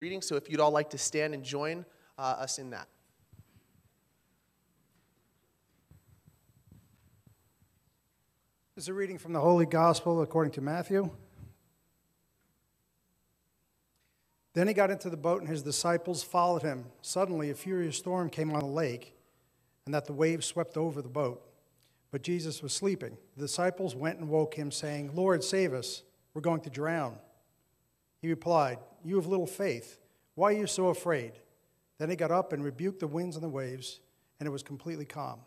reading. So if you'd all like to stand and join uh, us in that. This is a reading from the Holy Gospel according to Matthew. Then he got into the boat, and his disciples followed him. Suddenly, a furious storm came on the lake, and that the waves swept over the boat. But Jesus was sleeping. The disciples went and woke him, saying, Lord, save us. We're going to drown. He replied, You have little faith. Why are you so afraid? Then he got up and rebuked the winds and the waves, and it was completely calm.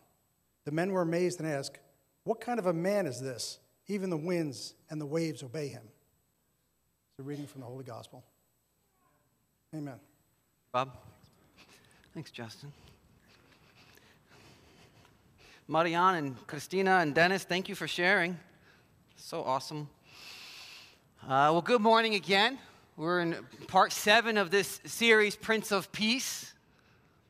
The men were amazed and asked, What kind of a man is this? Even the winds and the waves obey him. It's a reading from the Holy Gospel. Amen. Bob? Thanks, Justin. Marianne and Christina and Dennis, thank you for sharing. So awesome. Uh, well, good morning again. We're in part seven of this series, Prince of Peace.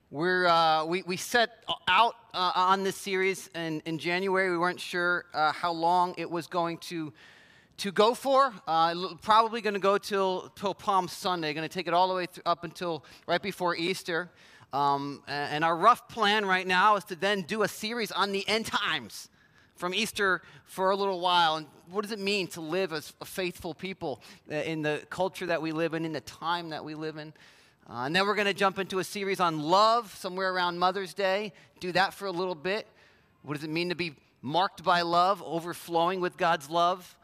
We're, uh, we, we set out uh, on this series in, in January. We weren't sure uh, how long it was going to to go for. Uh, probably going to go till, till Palm Sunday. Going to take it all the way th- up until right before Easter. Um, and our rough plan right now is to then do a series on the end times from Easter for a little while. And what does it mean to live as a faithful people uh, in the culture that we live in, in the time that we live in? Uh, and then we're going to jump into a series on love somewhere around Mother's Day. Do that for a little bit. What does it mean to be marked by love, overflowing with God's love?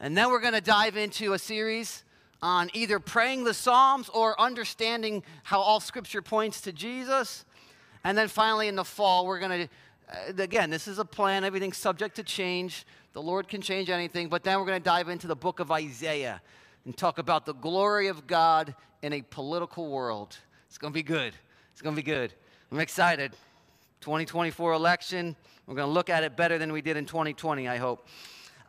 And then we're going to dive into a series on either praying the Psalms or understanding how all Scripture points to Jesus. And then finally, in the fall, we're going to, again, this is a plan, everything's subject to change. The Lord can change anything. But then we're going to dive into the book of Isaiah and talk about the glory of God in a political world. It's going to be good. It's going to be good. I'm excited. 2024 election, we're going to look at it better than we did in 2020, I hope.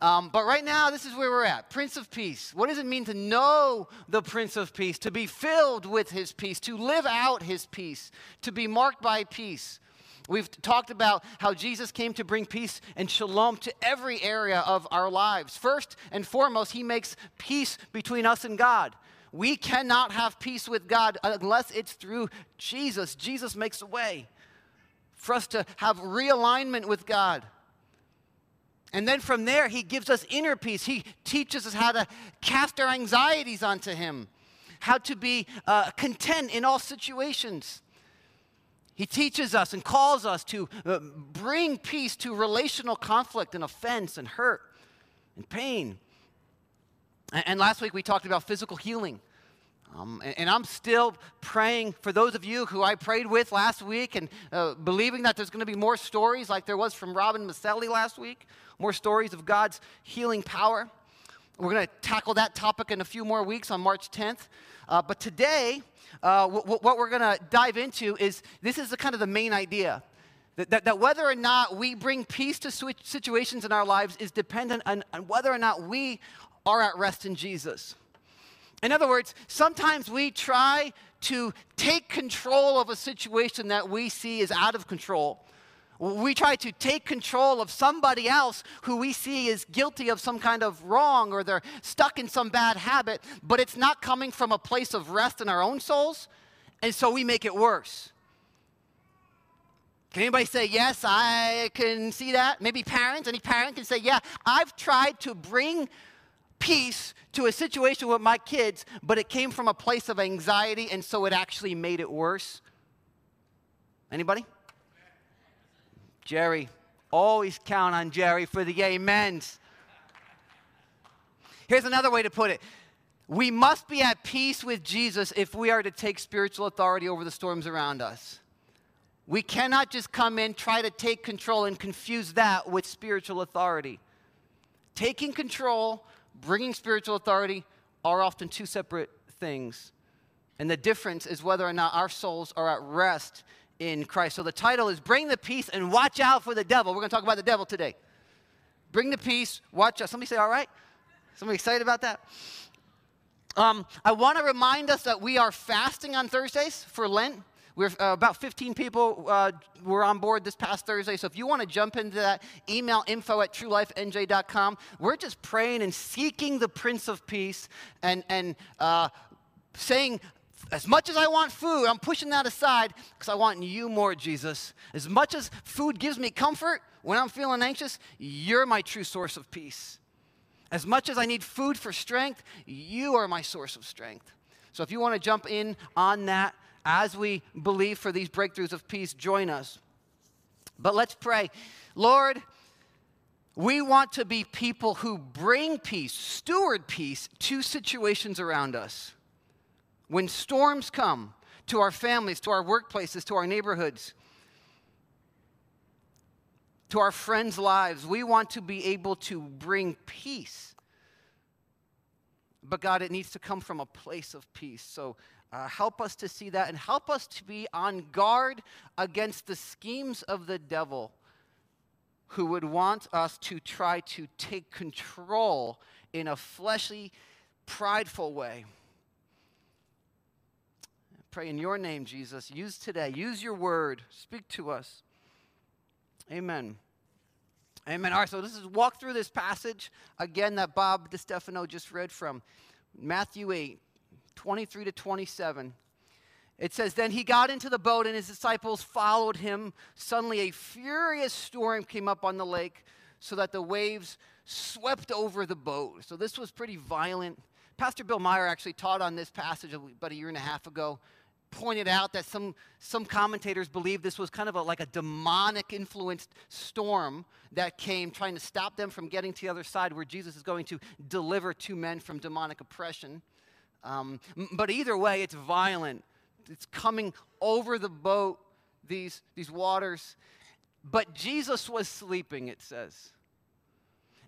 Um, but right now, this is where we're at Prince of Peace. What does it mean to know the Prince of Peace, to be filled with his peace, to live out his peace, to be marked by peace? We've talked about how Jesus came to bring peace and shalom to every area of our lives. First and foremost, he makes peace between us and God. We cannot have peace with God unless it's through Jesus. Jesus makes a way for us to have realignment with God. And then from there, he gives us inner peace. He teaches us how to cast our anxieties onto him, how to be uh, content in all situations. He teaches us and calls us to uh, bring peace to relational conflict and offense and hurt and pain. And, last week we talked about physical healing. Um, and, and, I'm still praying for those of you who I prayed with last week and uh, believing that there's going to be more stories like there was from Robin Maselli last week, more stories of God's healing power. We're going to tackle that topic in a few more weeks on March 10th. Uh, but today, uh, w- w- what we're going to dive into is this is the kind of the main idea. That, that, that, whether or not we bring peace to situations in our lives is dependent on, on whether or not we are at rest in Jesus. In other words, sometimes we try to take control of a situation that we see is out of control. We try to take control of somebody else who we see is guilty of some kind of wrong or they're stuck in some bad habit, but it's not coming from a place of rest in our own souls, and so we make it worse. Can anybody say, Yes, I can see that? Maybe parents, any parent can say, Yeah, I've tried to bring peace to a situation with my kids, but it came from a place of anxiety, and so it actually made it worse? Anybody? Jerry. Always count on Jerry for the amens. Here's another way to put it we must be at peace with Jesus if we are to take spiritual authority over the storms around us. We cannot just come in, try to take control, and confuse that with spiritual authority. Taking control bringing spiritual authority are often two separate things. And the difference is whether or not our souls are at rest in Christ. So the title is Bring the Peace and Watch Out for the Devil. We're going to talk about the devil today. Bring the peace, watch out. Somebody say, All right? Somebody excited about that? Um, I want to remind us that we are fasting on Thursdays for Lent. We're uh, about 15 people uh, were on board this past Thursday. So if you want to jump into that, email info at truelifenj.com. We're just praying and seeking the Prince of Peace and, and uh, saying, as much as I want food, I'm pushing that aside because I want you more, Jesus. As much as food gives me comfort when I'm feeling anxious, you're my true source of peace. As much as I need food for strength, you are my source of strength. So if you want to jump in on that as we believe for these breakthroughs of peace, join us. But let's pray. Lord, we want to be people who bring peace, steward peace to situations around us. When storms come to our families, to our workplaces, to our neighborhoods, to our friends' lives, we want to be able to bring peace. But God, it needs to come from a place of peace. So uh, help us to see that and help us to be on guard against the schemes of the devil who would want us to try to take control in a fleshly, prideful way. Pray in your name, Jesus. Use today. Use your word. Speak to us. Amen. Amen. All right, so this is walk through this passage again that Bob DeStefano just read from Matthew 8, 23 to 27. It says, Then he got into the boat, and his disciples followed him. Suddenly, a furious storm came up on the lake, so that the waves swept over the boat. So, this was pretty violent. Pastor Bill Meyer actually taught on this passage about a year and a half ago pointed out that some, some commentators believe this was kind of a, like a demonic influenced storm that came trying to stop them from getting to the other side where Jesus is going to deliver two men from demonic oppression. Um, but either way, it's violent. It's coming over the boat, these, these waters. But Jesus was sleeping, it says.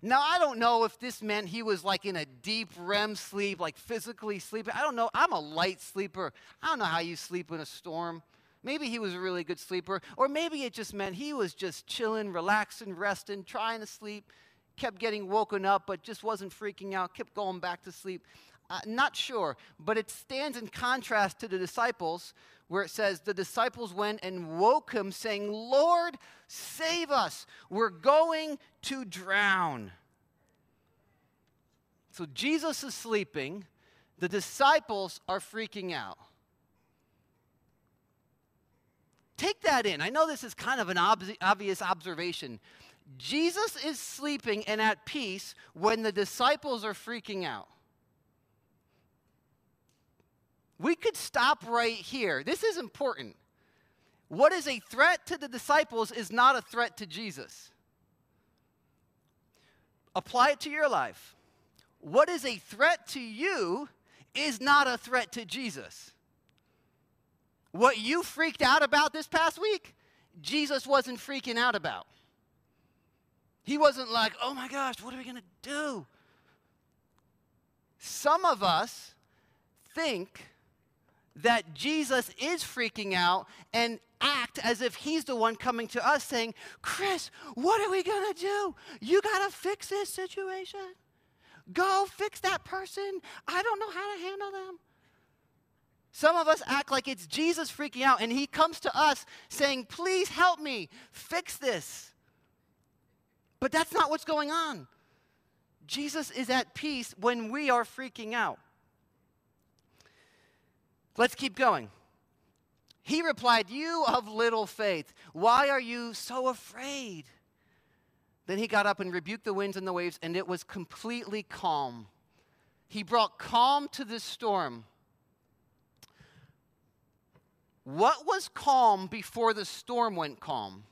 Now, I don't know if this meant he was like in a deep REM sleep, like physically sleeping. I don't know. I'm a light sleeper. I don't know how you sleep in a storm. Maybe he was a really good sleeper. Or maybe it just meant he was just chilling, relaxing, resting, trying to sleep, kept getting woken up, but just wasn't freaking out, kept going back to sleep. Uh, not sure, but it stands in contrast to the disciples, where it says, The disciples went and woke him, saying, Lord, save us. We're going to drown. So Jesus is sleeping, the disciples are freaking out. Take that in. I know this is kind of an ob- obvious observation. Jesus is sleeping and at peace when the disciples are freaking out. We could stop right here. This is important. What is a threat to the disciples is not a threat to Jesus. Apply it to your life. What is a threat to you is not a threat to Jesus. What you freaked out about this past week, Jesus wasn't freaking out about. He wasn't like, oh my gosh, what are we going to do? Some of us think that Jesus is freaking out and act as if he's the one coming to us saying, Chris, what are we going to do? You got to fix this situation. Go fix that person. I don't know how to handle them. Some of us act like it's Jesus freaking out, and he comes to us saying, Please help me fix this. But that's not what's going on. Jesus is at peace when we are freaking out. Let's keep going. He replied, You of little faith, why are you so afraid? Then he got up and rebuked the winds and the waves, and it was completely calm. He brought calm to this storm. What was calm before the storm went calm?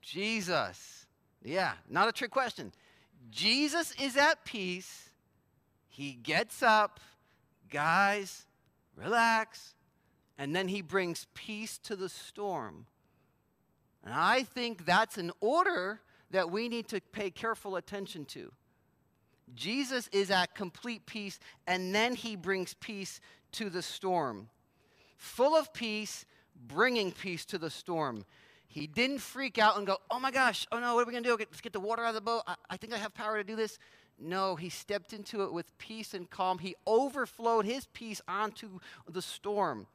Jesus. Yeah, not a trick question. Jesus is at peace. He gets up guys, relax. And then he brings peace to the storm. And I think that's an order that we need to pay careful attention to. Jesus is at complete peace, and then he brings peace to the storm. Full of peace, bringing peace to the storm. He didn't freak out and go, oh my gosh, oh no, what are we going to do? Let's get the water out of the boat. I, I think I have power to do this. No, he stepped into it with peace and calm. He overflowed his peace onto the storm.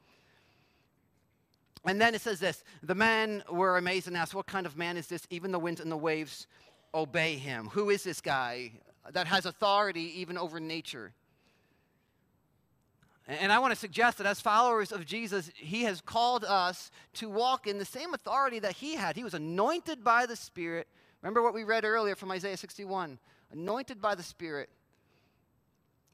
And then it says this The men were amazed and asked, What kind of man is this? Even the winds and the waves obey him. Who is this guy that has authority even over nature? And I want to suggest that as followers of Jesus, he has called us to walk in the same authority that he had. He was anointed by the Spirit. Remember what we read earlier from Isaiah 61 anointed by the Spirit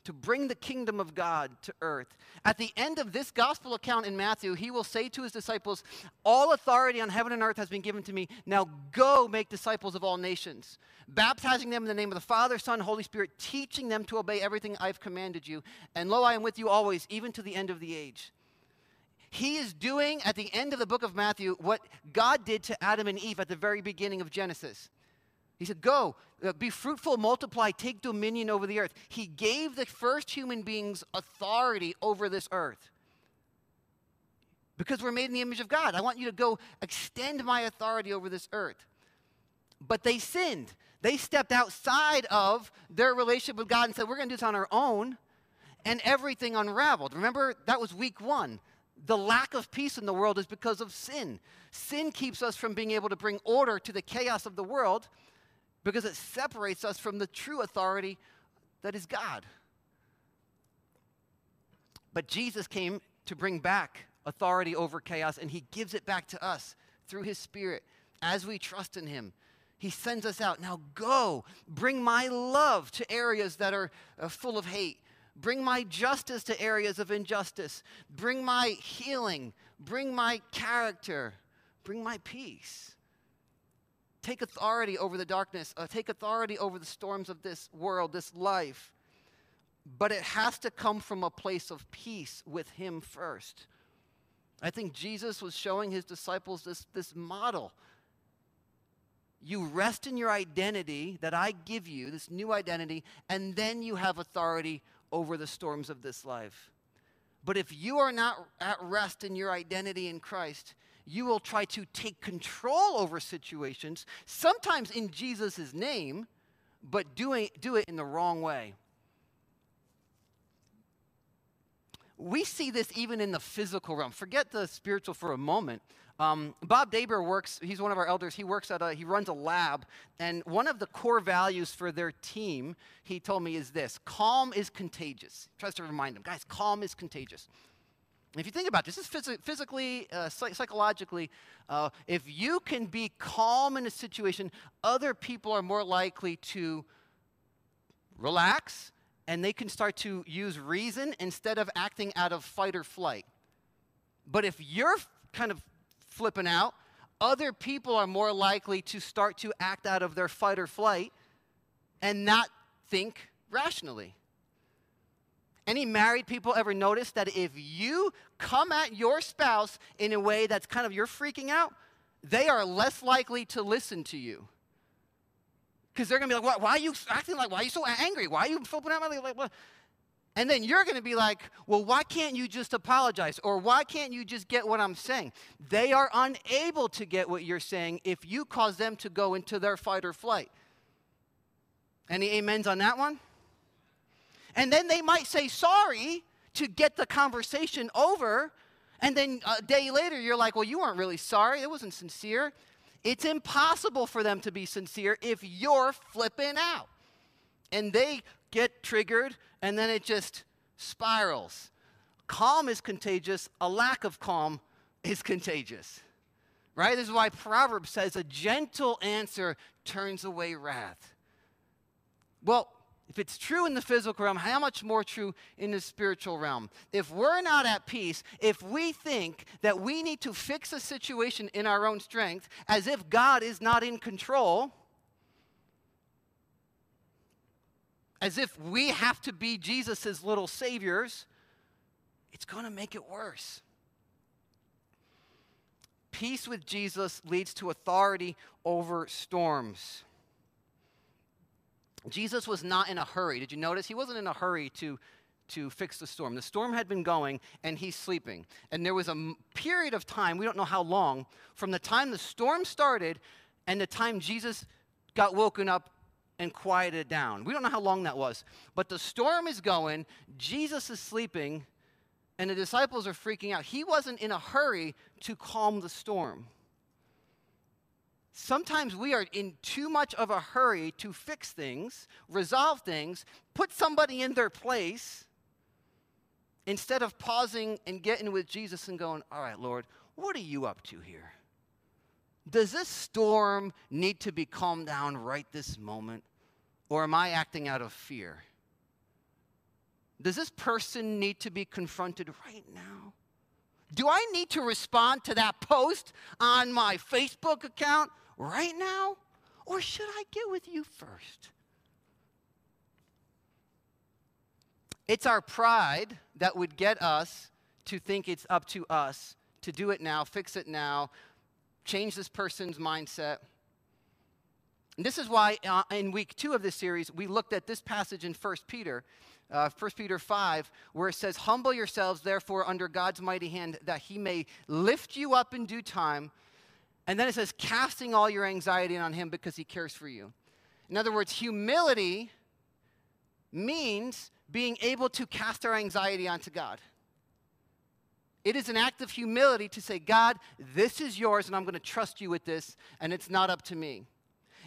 to bring the kingdom of God to earth. At the end of this gospel account in Matthew, he will say to his disciples, All authority on heaven and earth has been given to me. Now go make disciples of all nations, baptizing them in the name of the Father, Son, Holy Spirit, teaching them to obey everything I've commanded you. And lo, I am with you always, even to the end of the age. He is doing at the end of the book of Matthew what God did to Adam and Eve at the very beginning of Genesis. He said, Go, uh, be fruitful, multiply, take dominion over the earth. He gave the first human beings authority over this earth. Because we're made in the image of God. I want you to go extend my authority over this earth. But they sinned. They stepped outside of their relationship with God and said, We're going to do this on our own. And everything unraveled. Remember, that was week one. The lack of peace in the world is because of sin. Sin keeps us from being able to bring order to the chaos of the world because it separates us from the true authority that is God. But Jesus came to bring back authority over chaos, and he gives it back to us through his Spirit as we trust in him. He sends us out. Now go, bring my love to areas that are uh, full of hate. Bring my justice to areas of injustice. Bring my healing. Bring my character. Bring my peace take authority over the darkness, uh, take authority over the storms of this world, this life. But it has to come from a place of peace with Him first. I think Jesus was showing His disciples this, this model. You rest in your identity that I give you, this new identity, and then you have authority over the storms of this life. But if you are not at rest in your identity in Christ, you will try to take control over situations, sometimes in Jesus' name, but doing, do it in the wrong way. We see this even in the physical realm. Forget the spiritual for a moment. Um, Bob Daber works, he's one of our elders, he works at a, he runs a lab, and one of the core values for their team, he told me, is this calm is contagious. He tries to remind them, guys, calm is contagious. If you think about this, this is phys- physically, uh, psychologically, uh, if you can be calm in a situation, other people are more likely to relax and they can start to use reason instead of acting out of fight or flight. But if you're kind of flipping out, other people are more likely to start to act out of their fight or flight and not think rationally. Any married people ever notice that if you come at your spouse in a way that's kind of you're freaking out, they are less likely to listen to you. Because they're going to be like, why, are you acting like, why are you so angry? Why are you flipping out? Like, what? And then you're going to be like, well, why can't you just apologize? Or why can't you just get what I'm saying? They are unable to get what you're saying if you cause them to go into their fight or flight. Any amens on that one? And then they might say sorry to get the conversation over. And then a day later, you're like, well, you weren't really sorry. It wasn't sincere. It's impossible for them to be sincere if you're flipping out. And they get triggered, and then it just spirals. Calm is contagious, a lack of calm is contagious. Right? This is why Proverbs says a gentle answer turns away wrath. Well, if it's true in the physical realm, how much more true in the spiritual realm? If we're not at peace, if we think that we need to fix a situation in our own strength as if God is not in control, as if we have to be Jesus' little saviors, it's going to make it worse. Peace with Jesus leads to authority over storms. Jesus was not in a hurry. Did you notice? He wasn't in a hurry to, to fix the storm. The storm had been going, and he's sleeping. And there was a period of time, we don't know how long, from the time the storm started and the time Jesus got woken up and quieted down. We don't know how long that was. But the storm is going, Jesus is sleeping, and the disciples are freaking out. He wasn't in a hurry to calm the storm. Sometimes we are in too much of a hurry to fix things, resolve things, put somebody in their place, instead of pausing and getting with Jesus and going, All right, Lord, what are you up to here? Does this storm need to be calmed down right this moment? Or am I acting out of fear? Does this person need to be confronted right now? Do I need to respond to that post on my Facebook account right now? Or should I get with you first? It's our pride that would get us to think it's up to us to do it now, fix it now, change this person's mindset. And this is why uh, in week two of this series, we looked at this passage in 1 Peter, uh, 1 Peter 5, where it says, Humble yourselves, therefore, under God's mighty hand, that he may lift you up in due time. And then it says, Casting all your anxiety on him because he cares for you. In other words, humility means being able to cast our anxiety onto God. It is an act of humility to say, God, this is yours, and I'm going to trust you with this, and it's not up to me.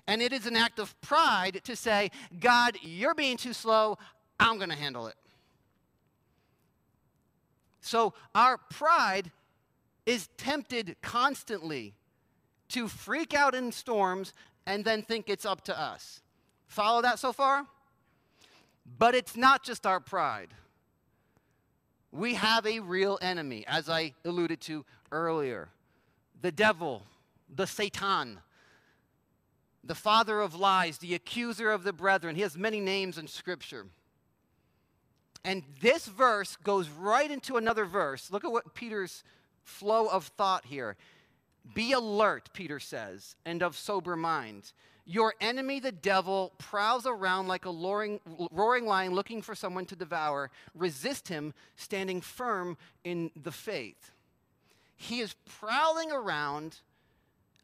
And it is an act of pride to say, God, you're being too slow, I'm going to handle it. So our pride is tempted constantly to freak out in storms and then think it's up to us. Follow that so far? But it's not just our pride. We have a real enemy, as I alluded to earlier the devil, the Satan, the father of lies, the accuser of the brethren. He has many names in Scripture. And this verse goes right into another verse. Look at what Peter's flow of thought here. Be alert, Peter says, and of sober mind. Your enemy, the devil, prowls around like a roaring, roaring lion looking for someone to devour. Resist him, standing firm in the faith. He is prowling around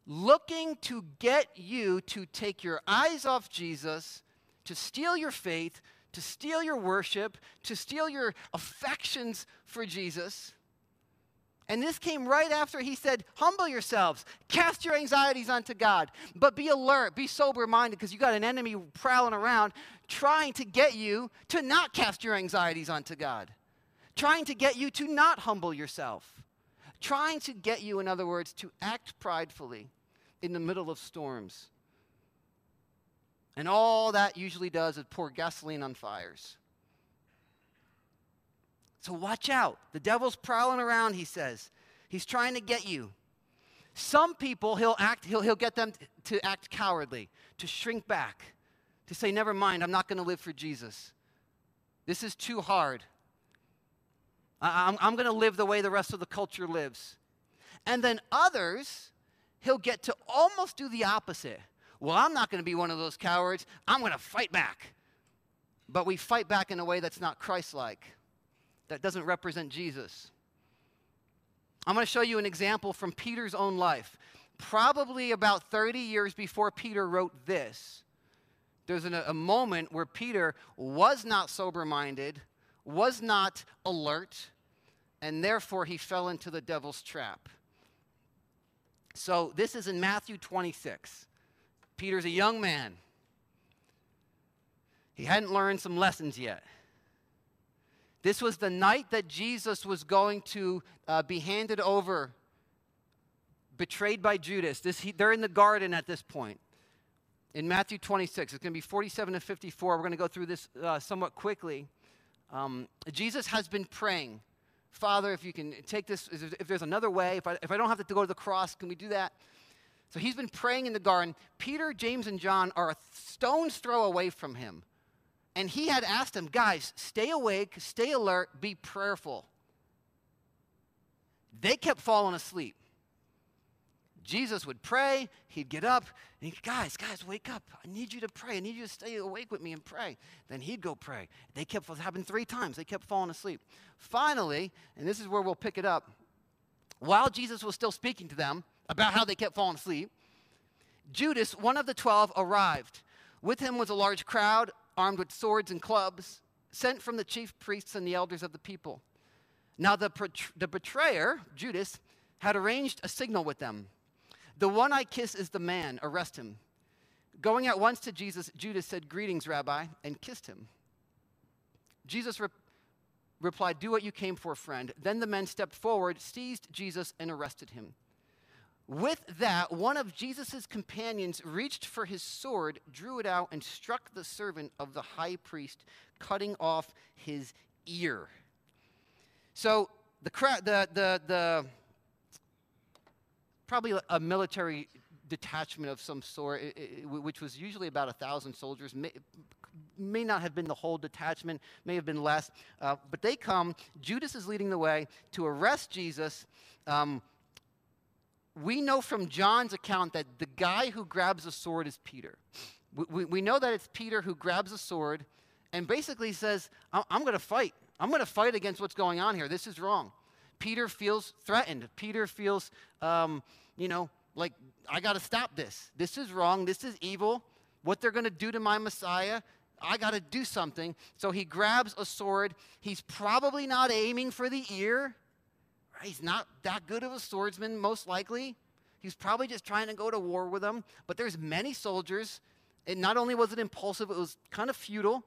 looking to get you to take your eyes off Jesus, to steal your faith, to steal your worship, to steal your affections for Jesus. And this came right after he said, Humble yourselves, cast your anxieties onto God, but be alert, be sober minded, because you got an enemy prowling around trying to get you to not cast your anxieties onto God, trying to get you to not humble yourself, trying to get you, in other words, to act pridefully in the middle of storms. And all that usually does is pour gasoline on fires. So watch out. The devil's prowling around, he says. He's trying to get you. Some people, he'll, act, he'll, he'll get them to act cowardly, to shrink back, to say, Never mind, I'm not going to live for Jesus. This is too hard. I, I'm, I'm going to live the way the rest of the culture lives. And then others, he'll get to almost do the opposite. Well, I'm not going to be one of those cowards. I'm going to fight back. But we fight back in a way that's not Christ like that doesn't represent Jesus. I'm going to show you an example from Peter's own life. Probably about 30 years before Peter wrote this, there's an, a moment where Peter was not sober minded, was not alert, and therefore he fell into the devil's trap. So this is in Matthew 26. Peter's a young man. He hadn't learned some lessons yet. This was the night that Jesus was going to uh, be handed over, betrayed by Judas. This, he, they're in the garden at this point. In Matthew 26, it's going to be 47 to 54. We're going to go through this uh, somewhat quickly. Um, Jesus has been praying, Father, if you can take this, if there's another way, if I, if I don't have to go to the cross, can we do that? So he's been praying in the garden. Peter, James, and John are a stone's throw away from him. And he had asked them, guys, stay awake, stay alert, be prayerful. They kept falling asleep. Jesus would pray, he'd get up, and he'd, guys, guys, wake up. I need you to pray. I need you to stay awake with me and pray. Then he'd go pray. They kept, it happened three times. They kept falling asleep. Finally, and this is where we'll pick it up, while Jesus was still speaking to them about how they kept falling asleep, Judas, one of the twelve, arrived. With him was a large crowd armed with swords and clubs, sent from the chief priests and the elders of the people. Now, the, the betrayer, Judas, had arranged a signal with them. The one I kiss is the man, arrest him. Going at once to Jesus, Judas said, Greetings, Rabbi, and kissed him. Jesus re- replied, Do what you came for, friend. Then the men stepped forward, seized Jesus, and arrested him. With that, one of Jesus' companions reached for his sword, drew it out, and struck the servant of the high priest, cutting off his ear. So the, the, the, the probably a military detachment of some sort, which was usually about a thousand soldiers, may, may, not have been the whole detachment, may have been less, uh, but they come. Judas is leading the way to arrest Jesus. Um, we know from John's account that the guy who grabs a sword is Peter. We, we, we know that it's Peter who grabs a sword and basically says, I'm going to fight. I'm going to fight against what's going on here. This is wrong. Peter feels threatened. Peter feels, um, you know, like, I got to stop this. This is wrong. This is evil. What they're going to do to my Messiah, I got to do something. So he grabs a sword. He's probably not aiming for the ear. He's not that good of a swordsman, most likely. He's probably just trying to go to war with them. But there's many soldiers. And not only was it impulsive, it was kind of futile.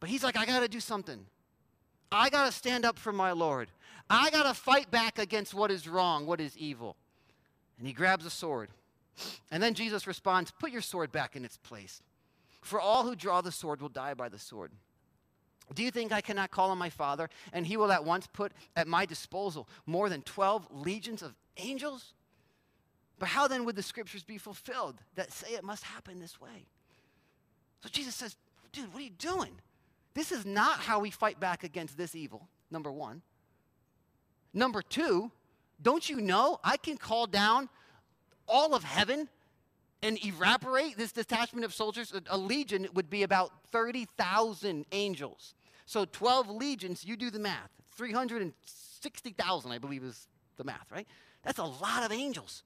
But he's like, I got to do something. I got to stand up for my Lord. I got to fight back against what is wrong, what is evil. And he grabs a sword. And then Jesus responds, Put your sword back in its place. For all who draw the sword will die by the sword. Do you think I cannot call on my Father, and he will at once put at my disposal more than 12 legions of angels? But how then would the scriptures be fulfilled that say it must happen this way? So Jesus says, Dude, what are you doing? This is not how we fight back against this evil, number one. Number two, don't you know I can call down all of heaven and evaporate this detachment of soldiers? A legion would be about 30,000 angels. So 12 legions, you do the math. 360,000, I believe, is the math, right? That's a lot of angels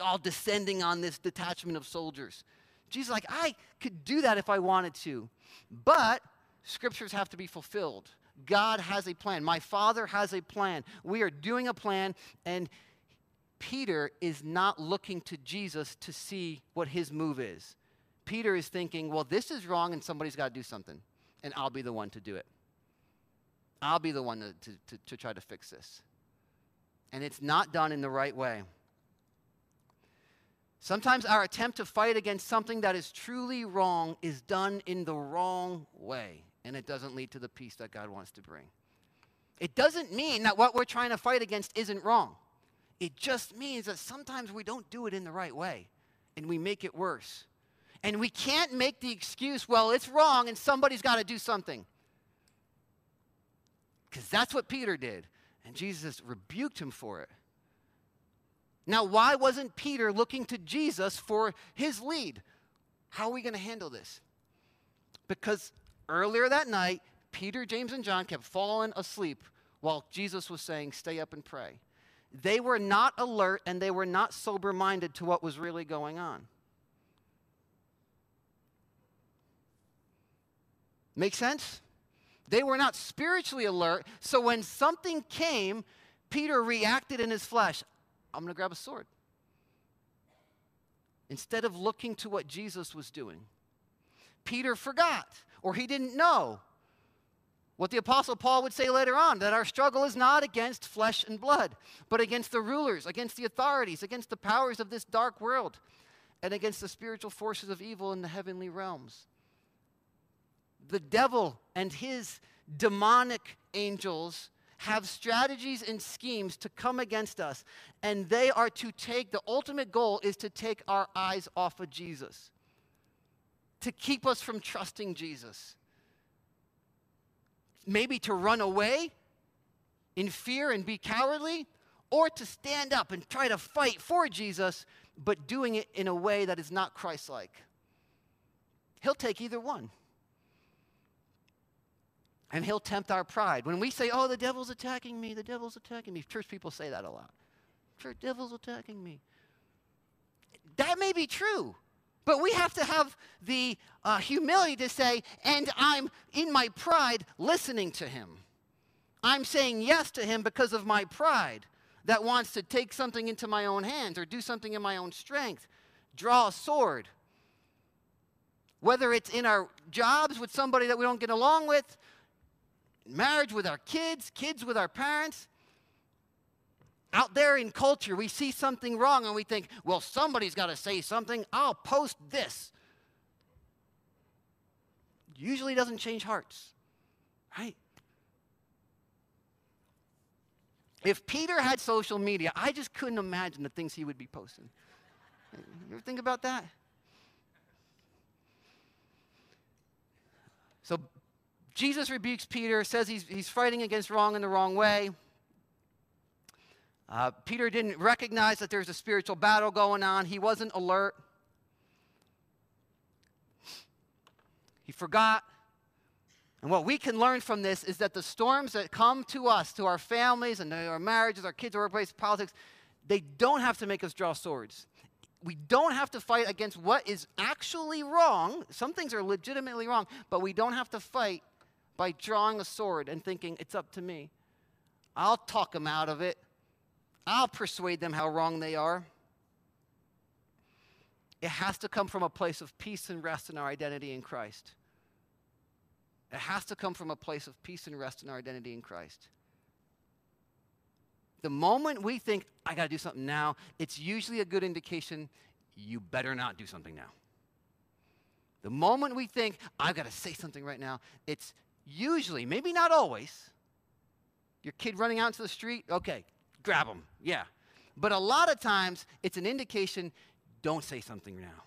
all descending on this detachment of soldiers. Jesus like, I could do that if I wanted to. But scriptures have to be fulfilled. God has a plan. My Father has a plan. We are doing a plan, and Peter is not looking to Jesus to see what his move is. Peter is thinking, well, this is wrong, and somebody's got to do something, and I'll be the one to do it. I'll be the one to, to, to, to try to fix this. And it's not done in the right way. Sometimes our attempt to fight against something that is truly wrong is done in the wrong way and it doesn't lead to the peace that God wants to bring. It doesn't mean that what we're trying to fight against isn't wrong. It just means that sometimes we don't do it in the right way and we make it worse. And we can't make the excuse, well, it's wrong and somebody's got to do something. Because that's what Peter did. And Jesus rebuked him for it. Now, why wasn't Peter looking to Jesus for his lead? How are we going to handle this? Because Earlier that night, Peter, James, and John kept falling asleep while Jesus was saying, Stay up and pray. They were not alert and they were not sober minded to what was really going on. Make sense? They were not spiritually alert. So when something came, Peter reacted in his flesh. I'm going to grab a sword. Instead of looking to what Jesus was doing, Peter forgot or he didn't know. What the Apostle Paul would say later on that our struggle is not against flesh and blood, but against the rulers, against the authorities, against the powers of this dark world, and against the spiritual forces of evil in the heavenly realms. The devil and his demonic angels have strategies and schemes to come against us, and they are to take the ultimate goal is to take our eyes off of Jesus to keep us from trusting Jesus. Maybe to run away in fear and be cowardly, or to stand up and try to fight for Jesus, but doing it in a way that is not Christ like. He'll take either one. And he'll tempt our pride. When we say, oh, the devil's attacking me, the devil's attacking me, church people say that a lot. Church, devil's attacking me. That may be true. But we have to have the uh, humility to say, and I'm in my pride listening to him. I'm saying yes to him because of my pride that wants to take something into my own hands or do something in my own strength, draw a sword. Whether it's in our jobs with somebody that we don't get along with, marriage with our kids, kids with our parents. Out there in culture, we see something wrong and we think, well, somebody's got to say something. I'll post this. Usually doesn't change hearts, right? If Peter had social media, I just couldn't imagine the things he would be posting. You ever think about that? So Jesus rebukes Peter, says he's, he's fighting against wrong in the wrong way. Uh, Peter didn't recognize that there's a spiritual battle going on, he wasn't alert. He forgot. And what we can learn from this is that the storms that come to us, to our families and our marriages, our kids, our workplace, politics, they don't have to make us draw swords. We don't have to fight against what is actually wrong. Some things are legitimately wrong, but we don't have to fight by drawing a sword and thinking, it's up to me. I'll talk them out of it. I'll persuade them how wrong they are. It has to come from a place of peace and rest in our identity in Christ. It has to come from a place of peace and rest in our identity in Christ. The moment we think, I got to do something now, it's usually a good indication you better not do something now. The moment we think, I've got to say something right now, it's usually, maybe not always, your kid running out into the street, okay, grab them, yeah. But a lot of times, it's an indication don't say something now.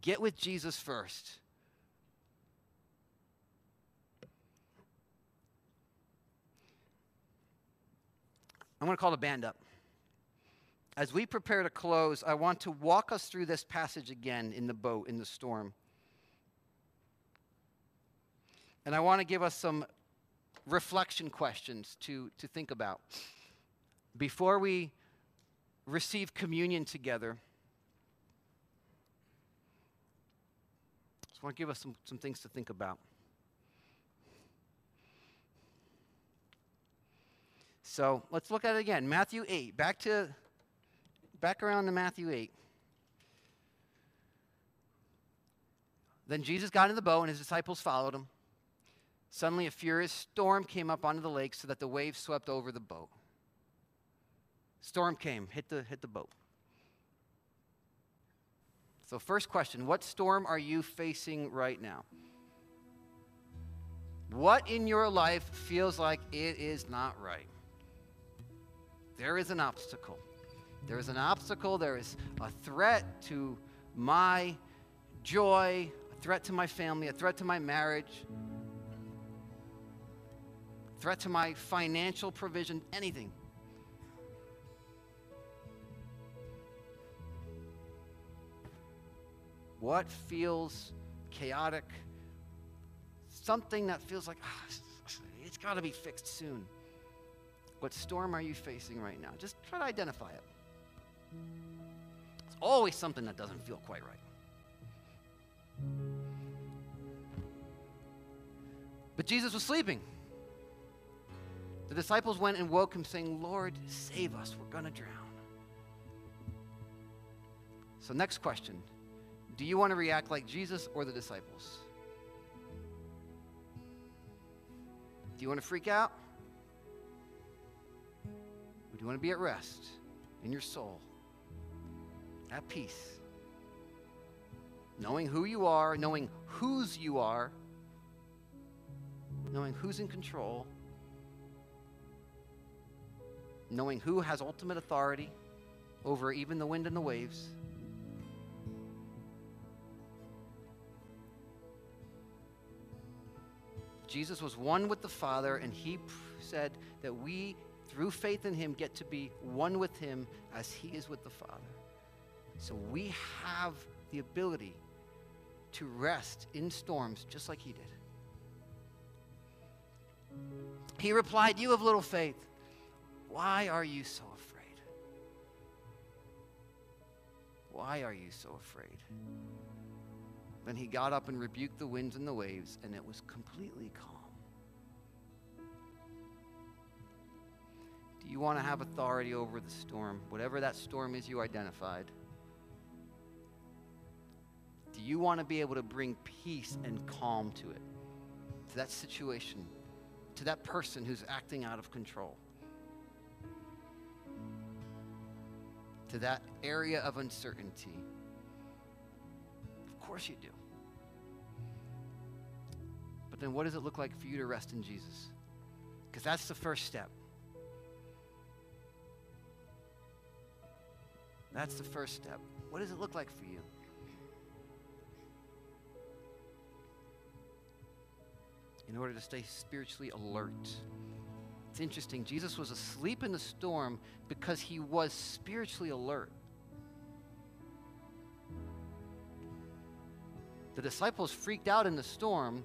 Get with Jesus first. I'm going to call the band up. As we prepare to close, I want to walk us through this passage again in the boat, in the storm. And I want to give us some reflection questions to, to think about. Before we receive communion together, just want to give us some, some things to think about. So let's look at it again. Matthew 8. Back to back around to Matthew 8. Then Jesus got in the boat and his disciples followed him. Suddenly a furious storm came up onto the lake so that the waves swept over the boat. Storm came, hit the hit the boat. So first question, what storm are you facing right now? What in your life feels like it is not right? There is an obstacle. There is an obstacle. There is a threat to my joy, a threat to my family, a threat to my marriage, threat to my financial provision, anything. What feels chaotic? Something that feels like ah, it's got to be fixed soon. What storm are you facing right now? Just try to identify it. It's always something that doesn't feel quite right. But Jesus was sleeping. The disciples went and woke him, saying, Lord, save us. We're going to drown. So, next question Do you want to react like Jesus or the disciples? Do you want to freak out? Or do you want to be at rest in your soul, at peace, knowing who you are, knowing whose you are, knowing who's in control, knowing who has ultimate authority over even the wind and the waves? Jesus was one with the Father, and he said that we through faith in him, get to be one with him as he is with the Father. So we have the ability to rest in storms just like he did. He replied, You have little faith. Why are you so afraid? Why are you so afraid? Then he got up and rebuked the winds and the waves, and it was completely calm. Do you want to have authority over the storm, whatever that storm is you identified? Do you want to be able to bring peace and calm to it, to that situation to that person who's acting out of control, to that area of uncertainty. Of course you do. But then what does it look like for you to rest in Jesus? Because that's the first step. That's the first step. What does it look like for you? In order to stay spiritually alert. It's interesting. Jesus was asleep in the storm because he was spiritually alert. The disciples freaked out in the storm,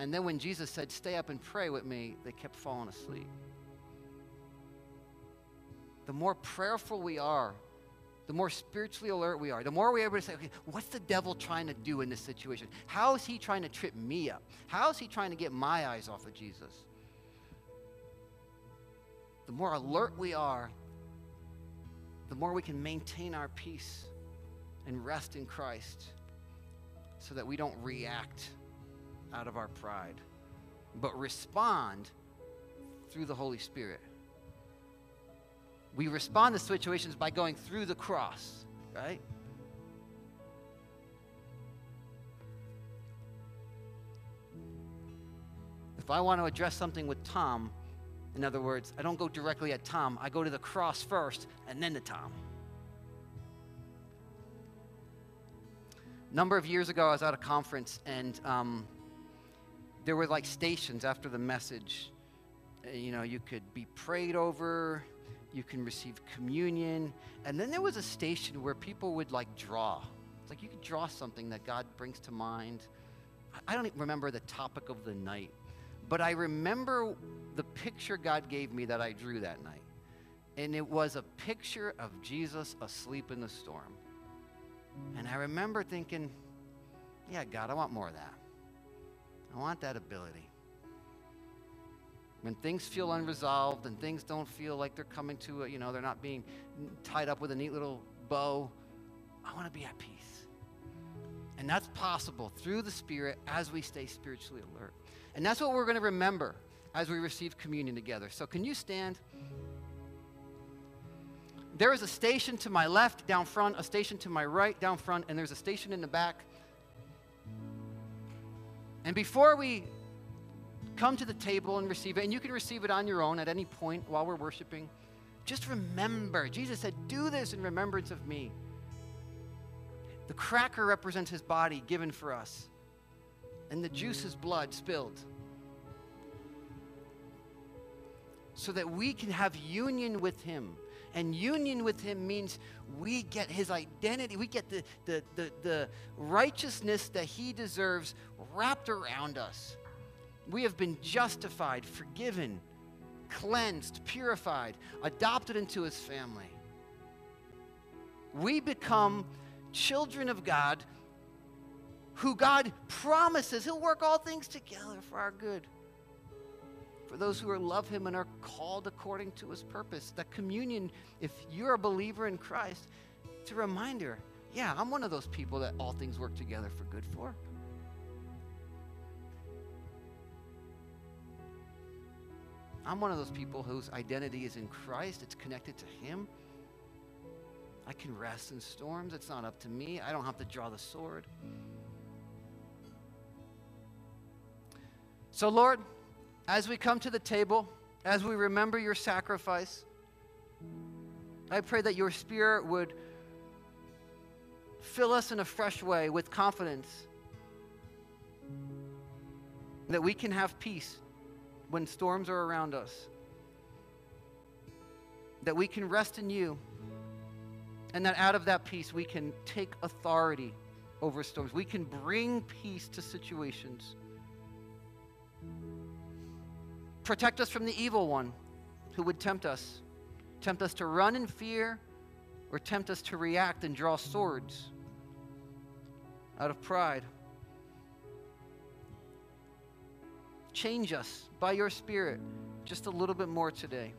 and then when Jesus said, Stay up and pray with me, they kept falling asleep. The more prayerful we are, the more spiritually alert we are, the more we're able to say, okay, what's the devil trying to do in this situation? How is he trying to trip me up? How is he trying to get my eyes off of Jesus? The more alert we are, the more we can maintain our peace and rest in Christ so that we don't react out of our pride, but respond through the Holy Spirit. We respond to situations by going through the cross, right? If I want to address something with Tom, in other words, I don't go directly at Tom, I go to the cross first and then to Tom. A number of years ago, I was at a conference and um, there were like stations after the message. Uh, you know, you could be prayed over, you can receive communion. And then there was a station where people would like draw. It's like you could draw something that God brings to mind. I don't even remember the topic of the night, but I remember the picture God gave me that I drew that night. And it was a picture of Jesus asleep in the storm. And I remember thinking, yeah, God, I want more of that. I want that ability. When things feel unresolved and things don't feel like they're coming to, a, you know, they're not being tied up with a neat little bow, I want to be at peace. And that's possible through the Spirit as we stay spiritually alert. And that's what we're going to remember as we receive communion together. So, can you stand? There is a station to my left down front, a station to my right down front, and there's a station in the back. And before we come to the table and receive it, and you can receive it on your own at any point while we're worshiping. Just remember, Jesus said, Do this in remembrance of me. The cracker represents his body given for us, and the juice is blood spilled. So that we can have union with him. And union with him means we get his identity, we get the, the, the, the righteousness that he deserves wrapped around us. We have been justified, forgiven, cleansed, purified, adopted into his family. We become children of God who God promises he'll work all things together for our good. For those who love him and are called according to his purpose. That communion, if you're a believer in Christ, it's a reminder yeah, I'm one of those people that all things work together for good for. I'm one of those people whose identity is in Christ, it's connected to Him. I can rest in storms. It's not up to me. I don't have to draw the sword. So, Lord, as we come to the table, as we remember your sacrifice, I pray that your Spirit would fill us in a fresh way with confidence that we can have peace when storms are around us. That we can rest in you, and that out of that peace, we can take authority over storms. We can bring peace to situations. Protect us from the evil one who would tempt us, tempt us to run in fear, or tempt us to react and draw swords out of pride. Change us by your Spirit just a little bit more today.